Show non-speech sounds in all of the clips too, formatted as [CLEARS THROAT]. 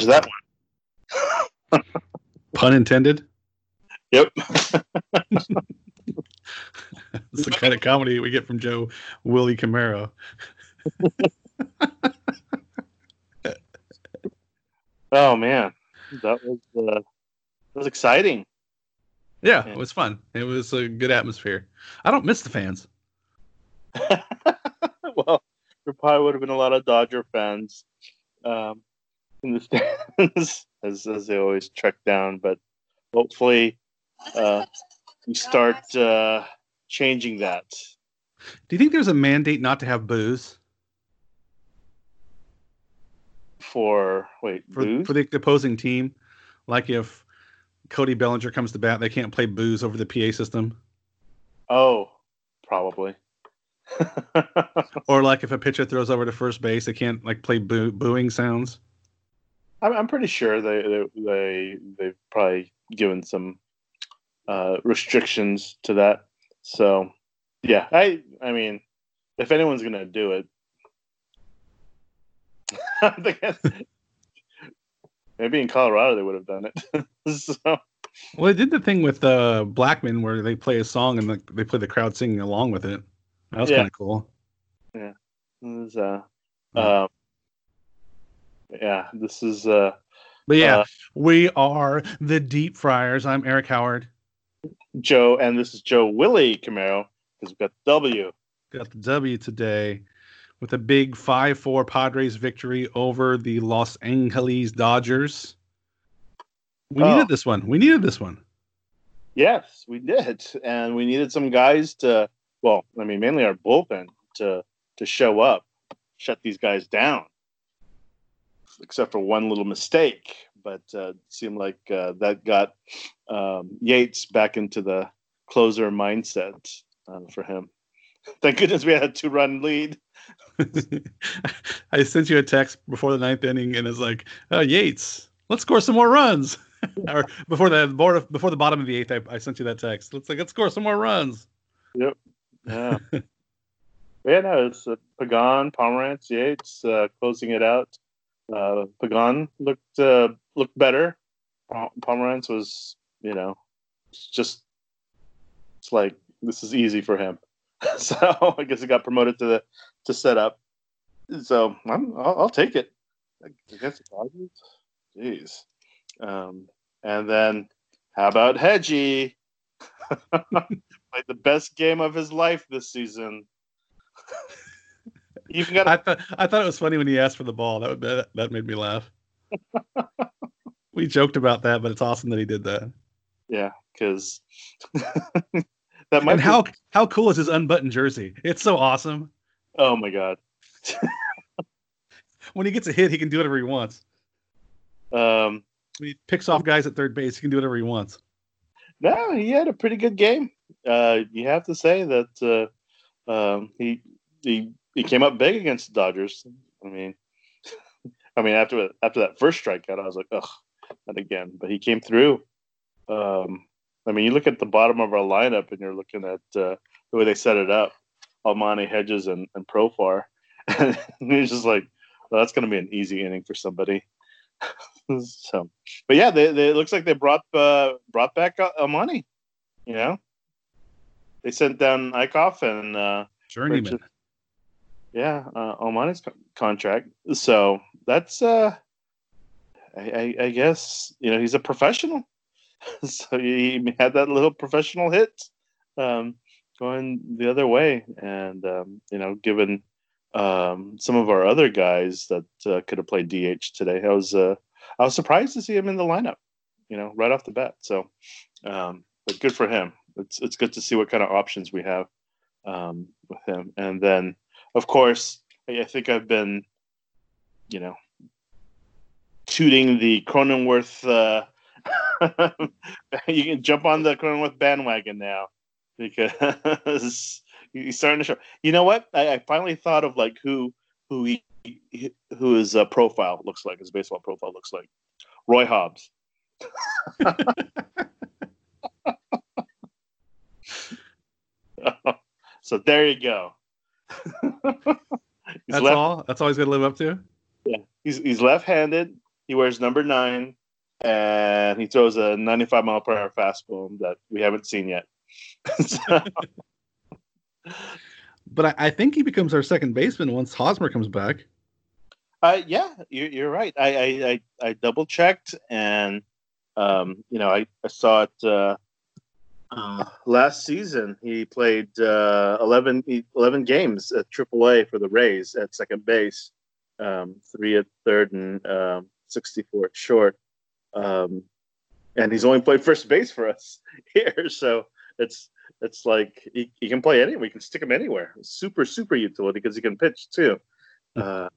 That one. [LAUGHS] Pun intended. Yep. [LAUGHS] It's the kind of comedy we get from Joe Willie Camaro. [LAUGHS] oh man, that was uh, that was exciting. Yeah, Yeah. it was fun. It was a good atmosphere. I don't miss the fans. well, there probably would have been a lot of Dodger fans um, in the stands, [LAUGHS] as as they always trek down. But hopefully, uh, we start uh, changing that. Do you think there's a mandate not to have booze For wait, for, booze? for the opposing team? Like if Cody Bellinger comes to bat, they can't play booze over the PA system. oh, probably. [LAUGHS] Or like if a pitcher throws over to first base, they can't like play boo- booing sounds. I'm, I'm pretty sure they they they they've probably given some uh, restrictions to that. So yeah, I I mean, if anyone's gonna do it, [LAUGHS] I think that's- maybe in Colorado they would have done it. [LAUGHS] so Well, they did the thing with uh, Blackmon where they play a song and the, they play the crowd singing along with it. That was Yeah. kind of cool. Yeah, it was, uh, um, yeah, this is uh, But yeah, Uh, we are the Deep Fryers. I'm Eric Howard. Joe, and this is Joe Willie Camaro because we've got the W. Got the W today with a big 5 4 Padres victory over the Los Angeles Dodgers. We Oh. needed this one. We needed this one. Yes, we did, and we needed some guys to. Well, I mean, mainly our bullpen to to show up, shut these guys down. Except for one little mistake, but uh, it seemed like uh, that got um, Yates back into the closer mindset uh, for him. [LAUGHS] Thank goodness we had a two run lead. [LAUGHS] I sent you a text before the ninth inning and it's like, oh, Yates, let's score some more runs. [LAUGHS] or before the board before the bottom of the eighth, I, I sent you that text. Let's like let's score some more runs. Yep. Yeah. Yeah, no, it's uh, Pagan, Pomeranz, Yates uh, closing it out. Uh, Pagan looked uh, looked better. Pomeranz was, you know, just it's like this is easy for him. [LAUGHS] so I guess he got promoted to the to set up. So I'm, I'll, I'll take it. The Dodgers, jeez. Um, and then how about Hedgie? [LAUGHS] Played the best game of his life this season. [LAUGHS] you got I thought I thought it was funny when he asked for the ball. That would- that, that made me laugh. [LAUGHS] we joked about that, but it's awesome that he did that. yeah, because [LAUGHS] that might And be- how how cool is his unbuttoned jersey? It's so awesome. oh my god. [LAUGHS] When he gets a hit, he can do whatever he wants. Um, When he picks off guys at third base, he can do whatever he wants. no, he had a pretty good game. Uh, you have to say that uh, um, he he he came up big against the Dodgers. I mean, [LAUGHS] I mean after after that first strikeout, I was like, ugh, not again. But he came through. Um, I mean, you look at the bottom of our lineup, and you're looking at uh, the way they set it up: Almonte, Hedges, and, and Profar. [LAUGHS] And it's just like, well, that's going to be an easy inning for somebody. [LAUGHS] so, but yeah, they, they, it looks like they brought uh, brought back uh, Almonte. You know, they sent down Eichhoff and uh, Journeyman. Richard- yeah, uh, Almonte's co- contract. So that's uh, I, I, I guess you know he's a professional. [LAUGHS] so he had that little professional hit um, going the other way, and um, you know, given um, some of our other guys that uh, could have played DH today, I was uh, I was surprised to see him in the lineup. You know, right off the bat. So, um, but good for him. It's it's good to see what kind of options we have um, with him, and then of course, I I think I've been, you know, tooting the Cronenworth. Uh, [LAUGHS] you can jump on the Cronenworth bandwagon now because [LAUGHS] he's starting to show. You know what? I, I finally thought of like who who he who his uh, profile looks like. His baseball profile looks like Roy Hobbs. [LAUGHS] so there you go. [LAUGHS] That's left, all. That's all he's gonna live up to. Yeah, he's, he's left-handed. he wears number nine, and he throws a 95 mile per hour fastball that we haven't seen yet. [LAUGHS] so, [LAUGHS] but I, I, think he becomes our second baseman once Hosmer comes back. Uh, yeah, you're, you're right. I, I, I, I double checked, and um, you know, I, I saw it uh, uh, last season. He played uh, 11, 11 games at AAA for the Rays at second base, um, three at third, and um, 64 at short. Um, and he's only played first base for us [LAUGHS] here, so it's it's like he, he can play anywhere. We can stick him anywhere. Super super utility because he can pitch too. Uh,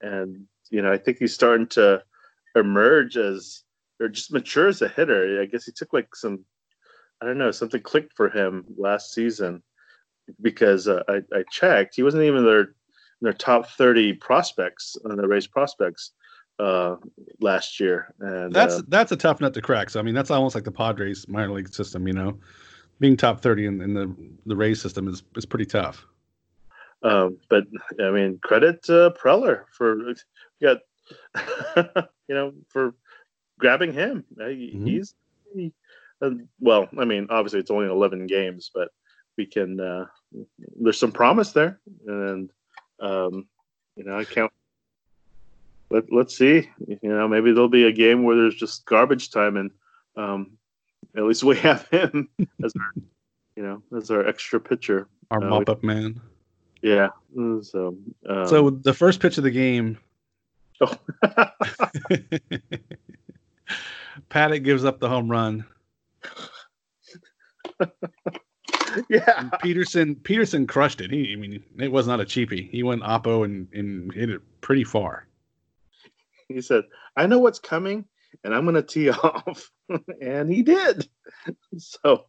and you know, I think he's starting to emerge as or just mature as a hitter. I guess he took like some, I don't know, something clicked for him last season because uh, I, I checked, he wasn't even their their top thirty prospects on the Rays prospects uh, last year. And that's uh, that's a tough nut to crack. So I mean, that's almost like the Padres minor league system. You know, being top thirty in, in the the Rays system is is pretty tough. Um, but I mean, credit uh, Preller for got [LAUGHS] you know for grabbing him. Mm-hmm. He's he, uh, well. I mean, obviously it's only eleven games, but we can. Uh, there's some promise there, and um, you know, I can't. Let, let's see. You know, maybe there'll be a game where there's just garbage time, and um, at least we [LAUGHS] have him as our, you know, as our extra pitcher, our uh, mop up man. Yeah. So, um, so the first pitch of the game. Oh. [LAUGHS] [LAUGHS] Paddack gives up the home run. [LAUGHS] yeah. And Pederson Pederson crushed it. He I mean it was not a cheapie. He went oppo and, and hit it pretty far. He said, I know what's coming and I'm gonna tee [LAUGHS] off. and he did. [LAUGHS] So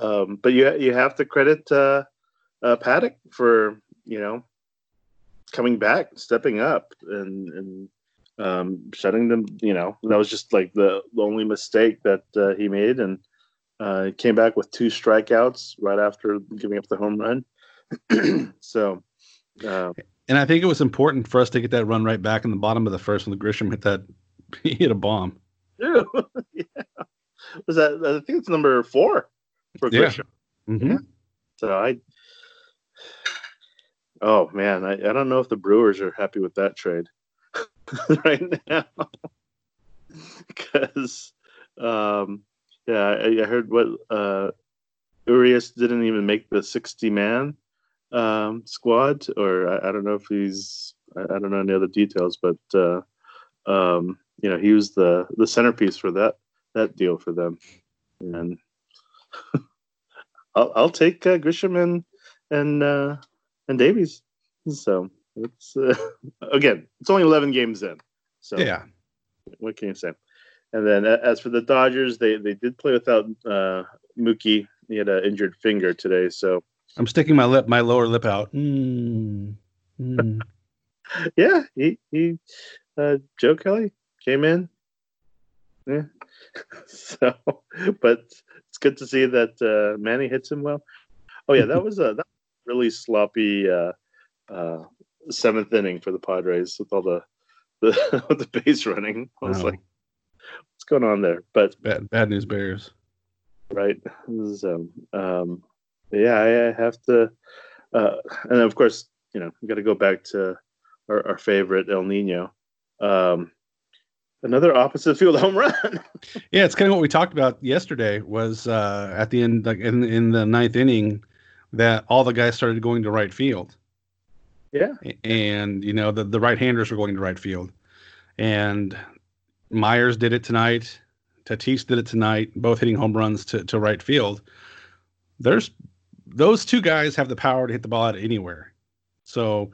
um, but you you have to credit uh, uh, Paddack for you know coming back, stepping up, and and um, shutting them. You know, that was just like the, the only mistake that uh, he made, and uh, came back with two strikeouts right after giving up the home run. [CLEARS THROAT] so, uh, and I think it was important for us to get that run right back in the bottom of the first when the Grisham hit that. [LAUGHS] He hit a bomb. [LAUGHS] yeah. Was that? I think it's number four for Grisham. Yeah. Mm-hmm. yeah. So I. Oh man, I, I don't know if the Brewers are happy with that trade. [LAUGHS] right now. [LAUGHS] Because um, yeah, I, I, heard what uh, Urias didn't even make the 60 man um, squad, or I, I, don't know if he's I, I, don't know any other details, but uh, um, you know he was the the centerpiece for that that deal for them, and [LAUGHS] I'll, I'll take uh, Grisham and and uh, and Davies. So it's uh, [LAUGHS] again, it's only 11 games in. So yeah, what can you say? And then as for the Dodgers, they they did play without uh, Mookie. He had an injured finger today, so I'm sticking my lip, my lower lip out. Mm. Mm. [LAUGHS] yeah, he he, uh, Joe Kelly came in. Yeah. [LAUGHS] so, but it's good to see that uh, Manny hits him well. Oh yeah, that was a that was really sloppy uh, uh, seventh inning for the Padres with all the the, [LAUGHS] the base running. I was wow. like, what's going on there? But bad, bad news bears. Right. So, um, yeah, I, I, have to, uh, and of course, you know, got to go back to our, our favorite El Nino. Um, another opposite field [LAUGHS] home run. yeah, it's kind of what we talked about yesterday. Was uh, at the end, like in in the ninth inning, that all the guys started going to right field. Yeah. And, you know, the, the right handers were going to right field. And Myers did it tonight. Tatis did it tonight, both hitting home runs to, to right field. There's those two guys have the power to hit the ball out anywhere. So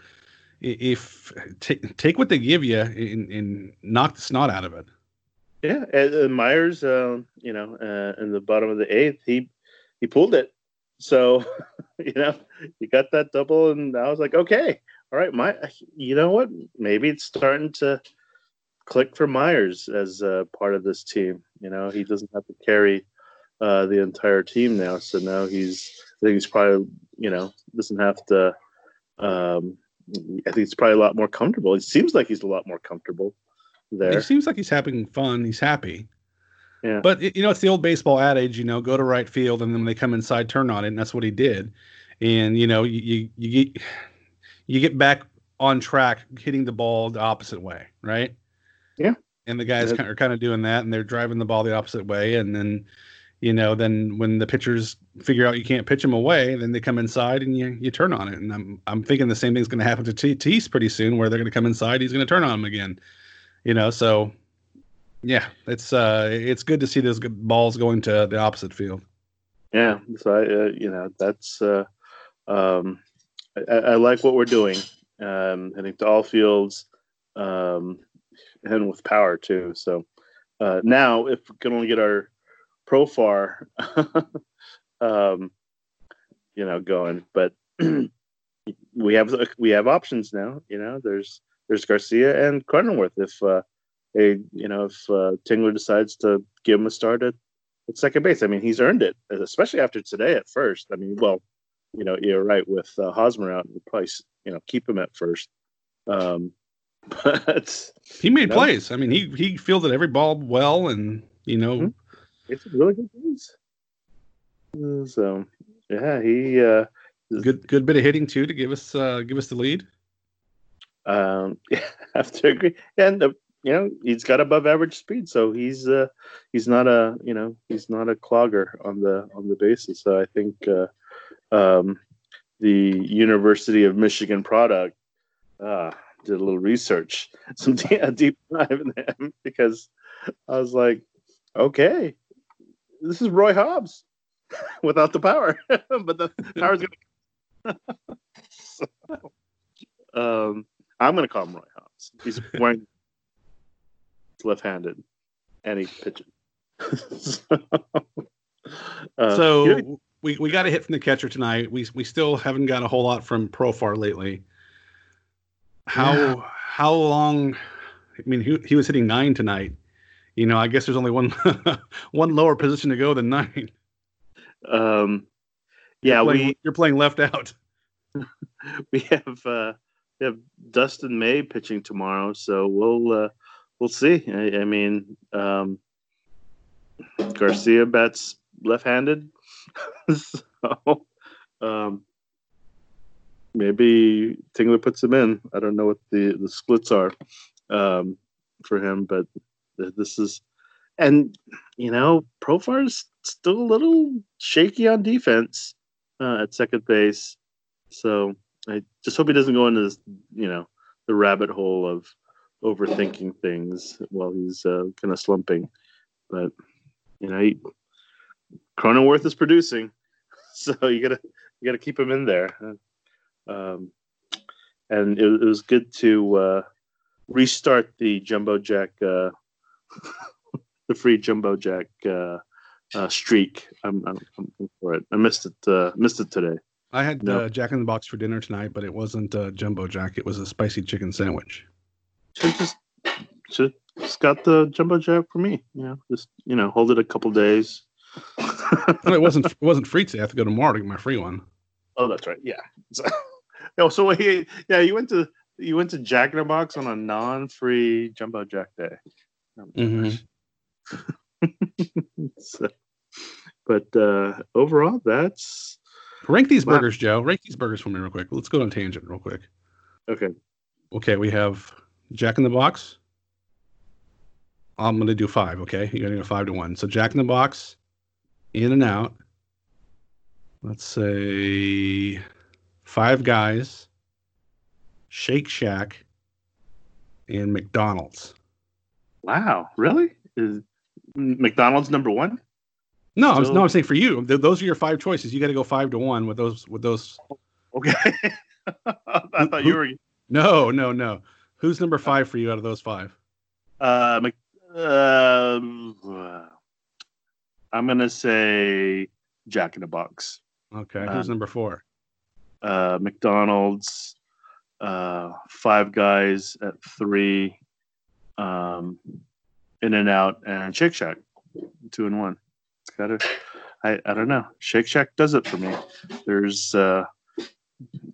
if t- take what they give you and, and, knock the snot out of it. Yeah, uh, Myers, uh, you know, uh, in the bottom of the eighth, he he pulled it. So, [LAUGHS] you know, you got that double, and I was like, okay, all right, my, you know what? Maybe it's starting to click for Myers as uh, part of this team. You know, he doesn't have to carry uh, the entire team now, so now he's. I think he's probably, you know, doesn't have to. Um, I think he's probably a lot more comfortable. It seems like he's a lot more comfortable there. He seems like he's having fun. He's happy. Yeah. But you know, it's the old baseball adage, you know, go to right field, and then when they come inside, turn on it, and that's what he did. And you know, you you, you get you get back on track, hitting the ball the opposite way, right? Yeah. And the guys Yeah. are kind of doing that, and they're driving the ball the opposite way, and then you know, then when the pitchers figure out you can't pitch them away, then they come inside and you you turn on it. And I'm I'm thinking the same thing's going to happen to T- Tatis pretty soon, where they're going to come inside, he's going to turn on them again. You know, so yeah, it's uh it's good to see those balls going to the opposite field. Yeah, so I, uh, you know, that's uh, um, I, I like what we're doing. Um, I think to all fields, um, and with power too. So uh, now, if we can only get our Profar, [LAUGHS] um, you know, going, but [CLEARS THROAT] we have we have options now. You know, there's there's Garcia and Cronenworth. If uh, they, you know, if uh, Tingler decides to give him a start at at second base. I mean, he's earned it, especially after today at first. I mean, well, you know, you're right with uh, Hosmer out, we'll probably, you know, keep him at first. Um, [LAUGHS] but He made No. plays. I mean, he he fielded every ball well, and you know, Mhm. it's really good. Uh, So, yeah, he, uh, good good bit of hitting too to give us uh give us the lead. um, [LAUGHS] yeah, I have to agree. And, uh, you know, he's got above average speed, so he's, uh, he's not a, you know, he's not a clogger on the, on the bases. So I think, uh, um, the University of Michigan product, uh, did a little research, [LAUGHS] some de- a deep dive in him [LAUGHS] because I was like, okay, this is Roy Hobbs [LAUGHS] without the power, but the power's gonna. so, um, I'm gonna call him Roy Hobbs. He's wearing left-handed, and he's pitching. [LAUGHS] so, uh, so yeah, we, we got a hit from the catcher tonight. We we still haven't got a whole lot from Profar lately. How Yeah. how long? I mean, he he was hitting nine tonight. You know, I guess there's only one [LAUGHS] one lower position to go than nine. um, yeah, you're playing, we [LAUGHS] you're playing left out. we have uh, we have Dustin May pitching tomorrow, so we'll uh, we'll see. I, I mean, um, Garcia bats left-handed, [LAUGHS] so um, maybe Tingler puts him in. I don't know what the the splits are um, for him, but th- this is and you know Profar's still a little shaky on defense uh, at second base. So I just hope he doesn't go into this, you know, the rabbit hole of overthinking things while he's uh, kind of slumping. But you know, he, Cronenworth is producing, [LAUGHS] so you gotta you gotta keep him in there. Um, and it, it was good to uh, restart the jumbo jack, uh, [LAUGHS] the free jumbo jack uh, uh, streak. I'm, I'm, I'm for it. I missed it. Uh, missed it today. I had No. uh, Jack in the Box for dinner tonight, but it wasn't uh, jumbo jack. It was a spicy chicken sandwich. Should just should just got the jumbo jack for me. You know, just you know, hold it a couple days. [LAUGHS] Well, it wasn't it wasn't free today. I have to go tomorrow to get my free one. oh, that's right. Yeah. So, [LAUGHS] oh, so he, yeah, you went to you went to Jack in the Box on a non-free jumbo jack day. Oh, my Mhm. [LAUGHS] so, but uh, overall, that's Rank these Wow. burgers, Joe. Rank these burgers for me real quick. Let's go on tangent real quick. okay. Okay, we have Jack in the Box. I'm gonna do five. Okay, you're gonna go five to one. So Jack in the Box, In and Out. Let's say Five Guys, Shake Shack, and McDonald's. Wow, really? Is McDonald's number one? No, So- no, I'm saying for you. Th- those are your five choices. You got to go five to one with those. With those. Oh, okay. [LAUGHS] I thought you were No, no, no. Who's number five for you out of those five? Uh, uh, I'm gonna say Jack in the Box. Okay, who's Um, number four? Uh, McDonald's, uh, Five Guys at three, um, In and Out, and Shake Shack, two and one. It's gotta. I, I don't know. Shake Shack does it for me. There's uh,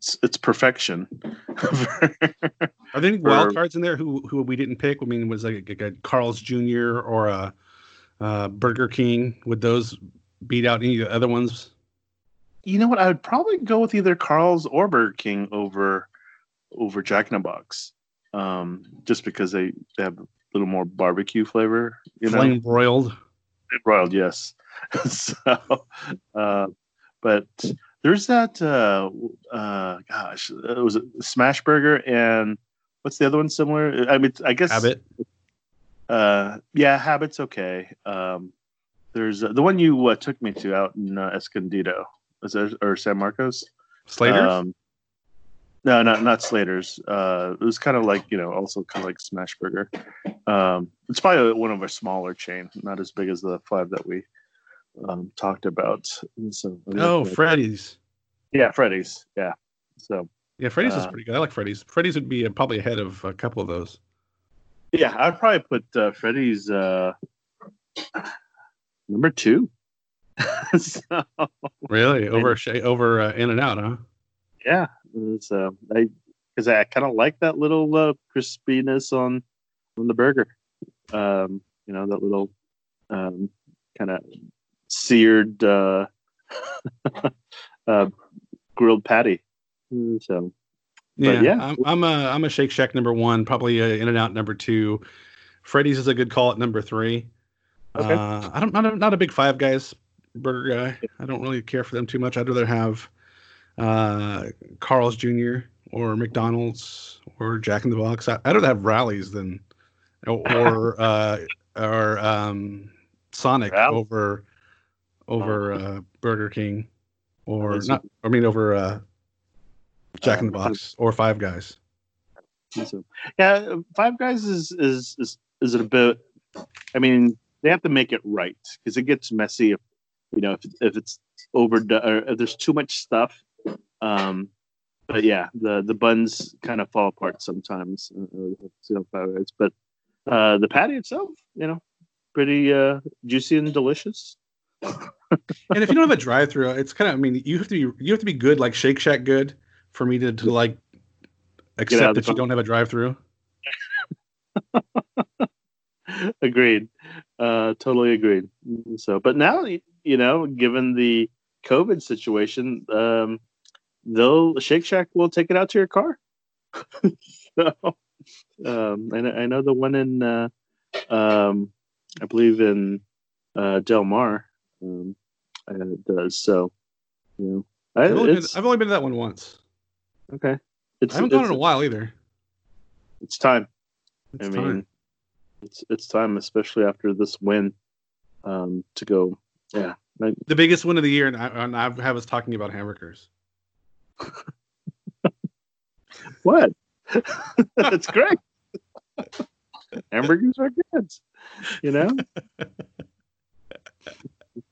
it's it's perfection. [LAUGHS] Are there any wild cards in there who who we didn't pick? I mean, was like a, a Carl's Jr. or a, a Burger King? Would those beat out any of the other ones? You know what? I would probably go with either Carl's or Burger King over over Jack in the Box, um, just because they, they have a little more barbecue flavor. You know, Flame broiled. broiled, yes. [LAUGHS] so, uh, but there's that. Uh, uh, gosh, it was a Smash Burger and what's the other one similar? I mean, I guess Habit. Uh, yeah, Habit's okay. Um, there's uh, the one you uh, took me to out in uh, Escondido, is there, or San Marcos? Slater's. Um, no, not not Slater's. Uh, it was kind of like you know, also kind of like Smash Burger. Um, it's probably one of our smaller chain, not as big as the five that we um, talked about. And so, oh, Freddy's. yeah, Freddy's. Yeah. So Yeah, Freddy's is Uh, pretty good. I like Freddy's. Freddy's would be uh, probably ahead of a couple of those. yeah, I'd probably put uh, Freddy's uh, number two. [LAUGHS] so, Really, over Shay, over uh, In and Out, huh? yeah, it's, uh, I because I kind of like that little uh, crispiness on on the burger. Um, you know that little um, kind of seared uh, [LAUGHS] uh, grilled patty. Mm, So But Yeah, yeah. I'm, I'm a I'm a Shake Shack number one, probably In and Out number two. Freddy's is a good call at number three. Okay. Uh, I don't not a, not a big Five Guys burger guy. I don't really care for them too much. I'd rather have uh, Carl's Jr. or McDonald's or Jack in the Box. I, I'd rather have Rallies than or or, [LAUGHS] uh, or um, Sonic Rally? over over uh, Burger King or not. I mean over uh, Jack in the Um, Box or Five Guys. Yeah, Five Guys is is is is it a bit? I mean, they have to make it right because it gets messy if you know if if it's over, or if there's too much stuff. Um, but yeah, the the buns kind of fall apart sometimes. Uh, uh, you know, Five Guys, but uh, the patty itself, you know, pretty uh, juicy and delicious. And if you don't have a drive through, it's kind of I mean you have to be you have to be good like Shake Shack good for me to, to like accept that you don't have a drive through. [LAUGHS] agreed. Uh totally agreed. So but now you know given the covid situation um they'll shake shack will take it out to your car. [LAUGHS] So um I know, I know the one in uh um i believe in uh del mar um uh, does so you know I, I've only, been, I've only been to that one once. okay it's I haven't gone it's, in a while either. it's time It's I time. mean, it's it's time, especially after this win, um, to go. Yeah, the biggest win of the year, and I, and I have us talking about hamburgers. [LAUGHS] what? [LAUGHS] That's great. Hamburgers are good. You know, [LAUGHS]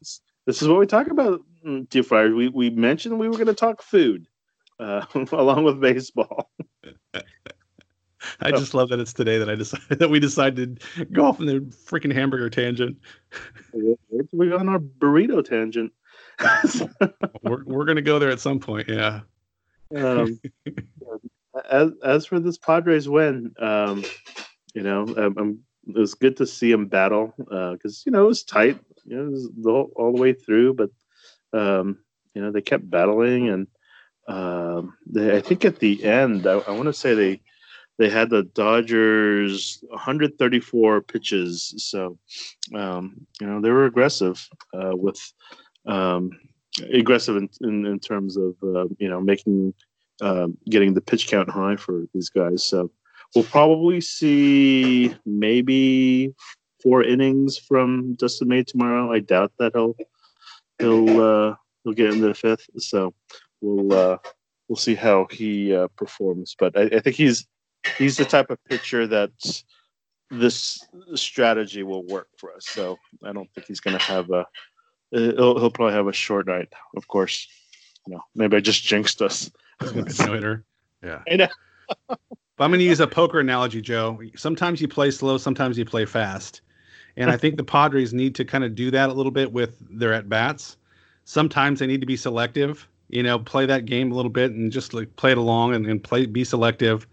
this, this is what we talk about, mm, dear friars. We we mentioned we were going to talk food, uh, [LAUGHS] along with baseball. I just love that it's today that I decided [LAUGHS] that we decided to go off on the freaking hamburger tangent. [LAUGHS] We're on our burrito tangent. We're we're gonna go there at some point. Yeah. um, as as for this Padres win, um, you know, um, um, it was good to see them battle because you know it was tight, you know, the whole, all the way through, but um, you know they kept battling, and um, they, I think at the end, I, I want to say they they had the Dodgers 134 pitches, so um, you know they were aggressive uh, with um, aggressive in, in, in terms of uh, you know making um, getting the pitch count high for these guys. So we'll probably see maybe four innings from Dustin May tomorrow. I doubt that he'll he'll uh, he'll get into the fifth. So we'll uh, we'll see how he uh, performs. But I, I think he's he's the type of pitcher that this strategy will work for us. So I don't think he's going to have a. He'll, he'll probably have a short night, of course. You know, maybe I just jinxed us. He's gonna pitch no hitter. Yeah. I know. But I'm going to use a poker analogy, Joe. Sometimes you play slow, sometimes you play fast. And I think the Padres need to kind of do that a little bit with their at bats. Sometimes they need to be selective You know, play that game a little bit and just like play it along and, and play be selective,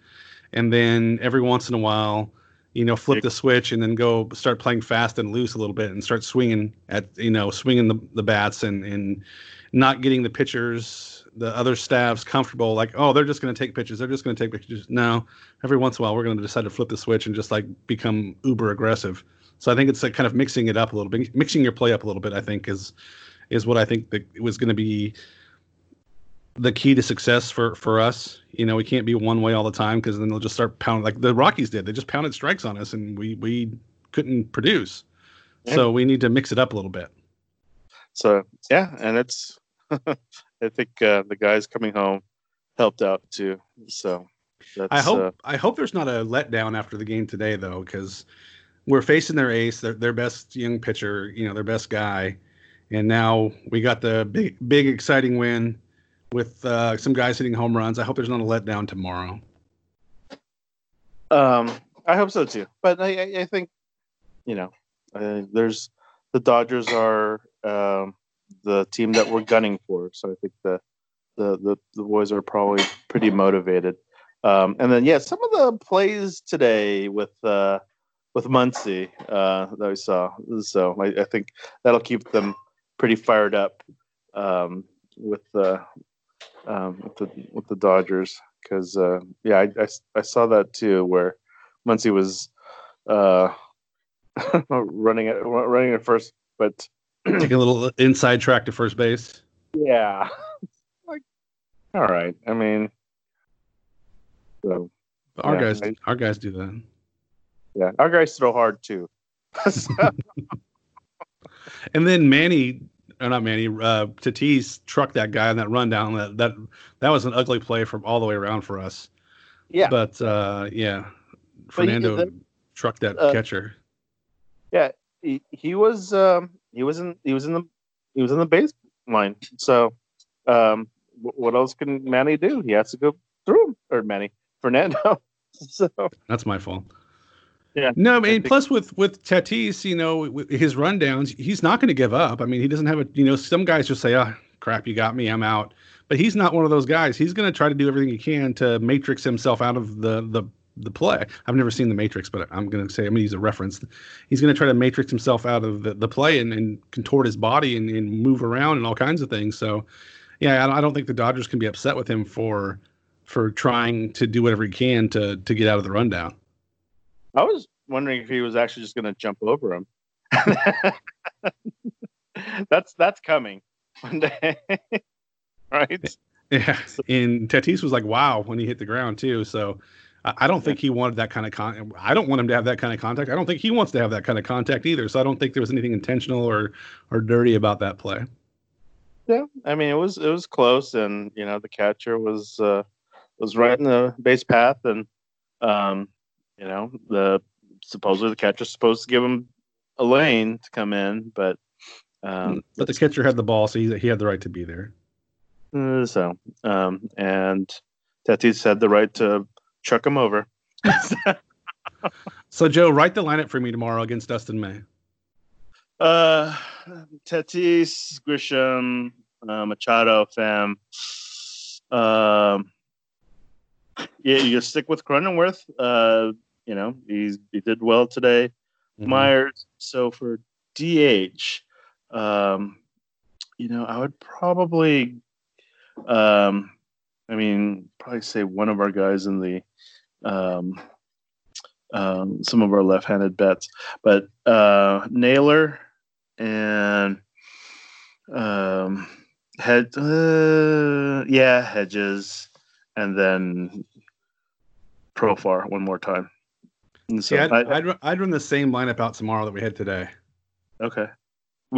and then every once in a while, you know, flip the switch and then go start playing fast and loose a little bit and start swinging at you know swinging the, the bats and and not getting the pitchers the other staffs comfortable like oh they're just going to take pitches. They're just going to take pitches. No. Every once in a while we're going to decide to flip the switch and just like become uber aggressive so i think it's like kind of mixing it up a little bit mixing your play up a little bit i think is is what i think that was going to be the key to success for for us you know we can't be one way all the time because then they'll just start pounding like the rockies did they just pounded strikes on us and we we couldn't produce yeah. so we need to mix it up a little bit so yeah and it's [LAUGHS] I think uh, the guys coming home helped out too. So I hope uh, I hope there's not a letdown after the game today though, because we're facing their ace, their their best young pitcher, you know, their best guy, and now we got the big big exciting win with uh, some guys hitting home runs. I hope there's not a letdown tomorrow. Um, I hope so too. But I, I think, you know, uh, there's the Dodgers are um, the team that we're gunning for. So I think the the the, the boys are probably pretty motivated. Um, and then yeah, some of the plays today with uh, with Muncy uh, that we saw. So I, I, think that'll keep them pretty fired up um, with the um, with the with the Dodgers because uh, yeah, I, I, I saw that too where Muncy was uh, [LAUGHS] running at running at first, but [CLEARS THROAT] Take a little inside track to first base. Yeah. like, [LAUGHS] all right. I mean, so our yeah, guys, I, our guys do that. Yeah, our guys throw hard too. [LAUGHS] and then Manny, or not Manny, uh, Tatis trucked that guy on that rundown. That that that was an ugly play from all the way around for us. Yeah. But uh, yeah, Fernando trucked that uh, catcher. Yeah, he, he was um, he was in he was in the he was in the baseline. So um, what else can Manny do? He has to go through him or Manny Fernando. [LAUGHS] so that's my fault. Yeah. No, I mean, plus with with Tatis, you know, his rundowns, he's not going to give up. I mean, he doesn't have a, you know, some guys just say, "Oh, crap, you got me, I'm out." But he's not one of those guys. He's going to try to do everything he can to matrix himself out of the the the play. I've never seen the Matrix, but I'm going to say I'm going to use a reference. He's going to try to matrix himself out of the, the play and, and contort his body and, and move around and all kinds of things. So, yeah, I, I don't think the Dodgers can be upset with him for for trying to do whatever he can to to get out of the rundown. I was wondering if he was actually just going to jump over him. [LAUGHS] that's that's coming one day, [LAUGHS] right? Yeah, and Tatis was like, "Wow!" when he hit the ground too. So I don't think he wanted that kind of con. I don't want him to have that kind of contact. I don't think he wants to have that kind of contact either. So I don't think there was anything intentional or or dirty about that play. Yeah, I mean it was it was close, and you know the catcher was uh, was right in the base path, and um, you know the supposedly the catcher's supposed to give him a lane to come in, but um, but the catcher had the ball, so he he had the right to be there. Uh, so um, and Tatis had the right to chuck him over. [LAUGHS] so, Joe, write the lineup for me tomorrow against Dustin May. Uh, Tatis, Grisham, uh, Machado, Pham. Um, yeah, you stick with Cronenworth. Uh, you know, he's he did well today. Mm-hmm. Myers. So for DH, um, you know, I would probably, um, I mean, probably say one of our guys in the um, um, some of our left-handed bets, but uh, Naylor and um, head, uh, yeah, Hedges, and then Profar one more time. So yeah, I'd, I, would I'd run the same lineup out tomorrow that we had today. Okay,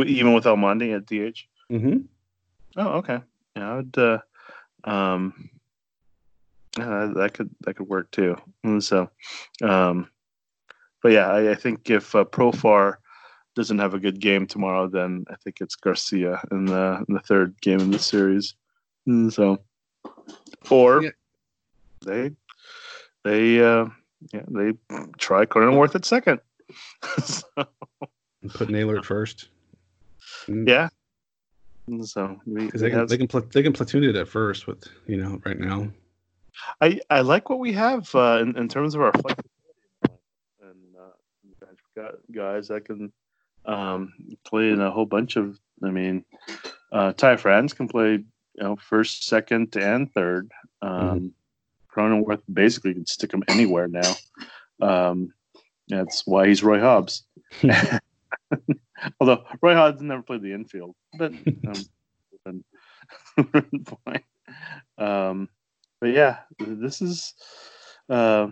even with Almonte at DH. Mm-hmm. Oh, okay. Yeah, I would. Uh, um, uh, that could that could work too. And so, um, but yeah, I, I think if uh, Profar doesn't have a good game tomorrow, then I think it's Garcia in the in the third game in the series. And so, or yeah. they they uh, yeah they try Cronenworth at second. so. Put Naylor at [LAUGHS] first. Yeah, So we, because they can they can pl- they can platoon it at first with you know right now. I I like what we have uh, in in terms of our flexibility, and uh, got guys that can um, play in a whole bunch of. I mean, uh, Ty France can play you know first, second, and third. Um, mm-hmm. Cronenworth basically can stick him anywhere now. Um, that's why he's Roy Hobbs. [LAUGHS] Although Roy Hobbs never played the infield, but [LAUGHS] um, [LAUGHS] um, but yeah, this is uh,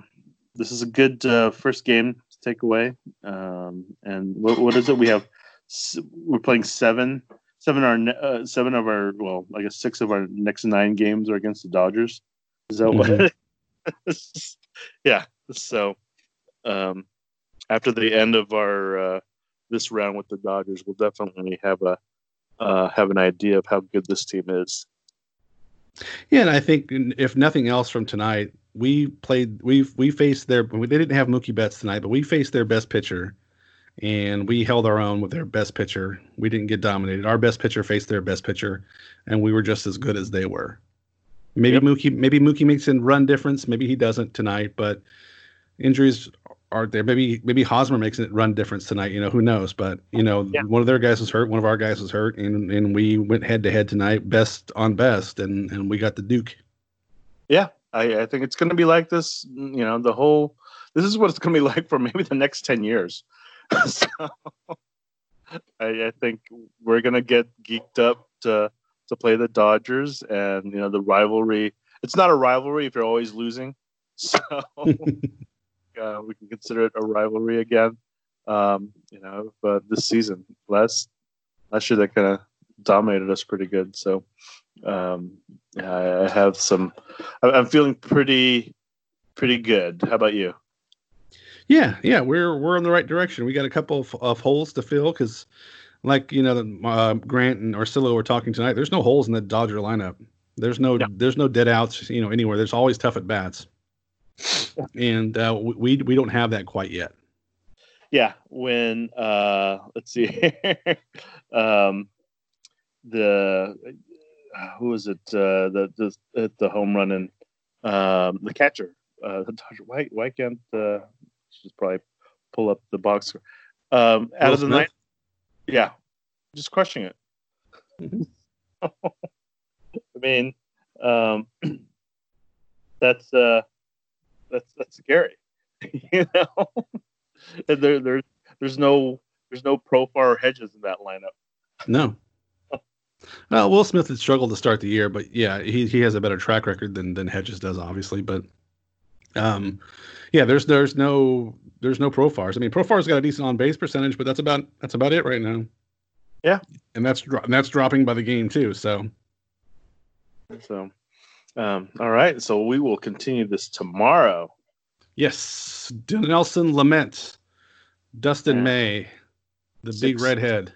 this is a good uh, first game to take away. Um, and what, what is it? We have we're playing seven, seven our uh, seven of our well, I guess six of our next nine games are against the Dodgers. Is that mm-hmm. what? [LAUGHS] yeah. So um, after the end of our uh, this round with the Dodgers, we'll definitely have a uh, have an idea of how good this team is. Yeah, and I think if nothing else from tonight, we played we we faced their they didn't have Mookie Betts tonight, but we faced their best pitcher, and we held our own with their best pitcher. We didn't get dominated. Our best pitcher faced their best pitcher, and we were just as good as they were. Maybe yep. Mookie maybe Mookie makes a run difference. Maybe he doesn't tonight, but injuries are there. Maybe maybe Hosmer makes a run difference tonight. You know, who knows? But you know, yeah. one of their guys was hurt, one of our guys was hurt, and and we went head to head tonight, best on best, and and we got the Duke. Yeah, I, I think it's going to be like this. You know, the whole this is what it's going to be [LAUGHS] like for maybe the next ten years. [LAUGHS] so, I, I think we're going to get geeked up to to play the Dodgers, and you know, the rivalry. It's not a rivalry if you're always losing. [LAUGHS] So [LAUGHS] uh, we can consider it a rivalry again. Um, you know, but this season, last last year that kind of dominated us pretty good. So um, I, I have some. I'm feeling pretty pretty good. How about you? Yeah, yeah, we're we're in the right direction. We got a couple of, of holes to fill because, like you know, uh, Grant and Orsillo were talking tonight. There's no holes in the Dodger lineup. There's no yeah. there's no dead outs. You know, anywhere. There's always tough at bats and uh, we we don't have that quite yet. Yeah, when uh, let's see, [LAUGHS] um, the who was it? Uh, the the the home run and um, the catcher. Uh, the Dodger. Why why can't uh, just probably pull up the box? Um, out Will of the night. Yeah, just crushing it. Mm-hmm. [LAUGHS] I mean, um, [CLEARS THROAT] that's uh, that's that's scary. [LAUGHS] you know, and there there's there's no there's no Profar hedges in that lineup. No. Well, Will Smith had struggled to start the year, but yeah, he he has a better track record than than Hedges does, obviously. But um, yeah, there's there's no there's no Profars. I mean, Profar's got a decent on base percentage, but that's about that's about it right now. Yeah, and that's that's dropping by the game too. So, so um, all right, so we will continue this tomorrow. Yes, Nelson Lamet, Dustin yeah. May, the Six. big redhead.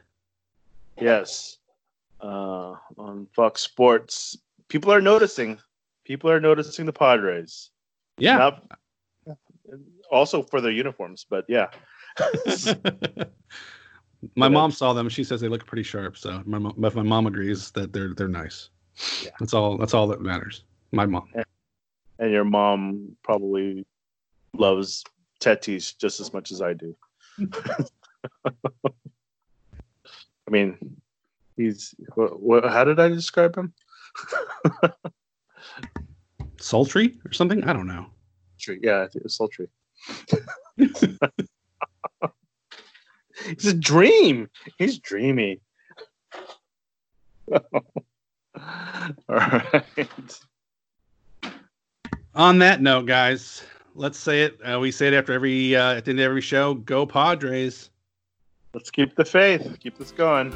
Yes, uh, on Fox Sports. People are noticing. People are noticing the Padres. Yeah. Not, also for their uniforms, but yeah. [LAUGHS] my uh, mom saw them. She says they look pretty sharp. So my mom, my mom agrees that they're they're nice. Yeah. That's all. That's all that matters. My mom. And, and your mom probably loves Tatis just as much as I do. [LAUGHS] I mean, he's what, what, How did I describe him? [LAUGHS] sultry or something? I don't know. Sultry, yeah, it was sultry. [LAUGHS] He's a dream. He's dreamy. [LAUGHS] All right. On that note, guys, let's say it. Uh, we say it after every uh, at the end of every show. Go Padres! Let's keep the faith. Keep this going.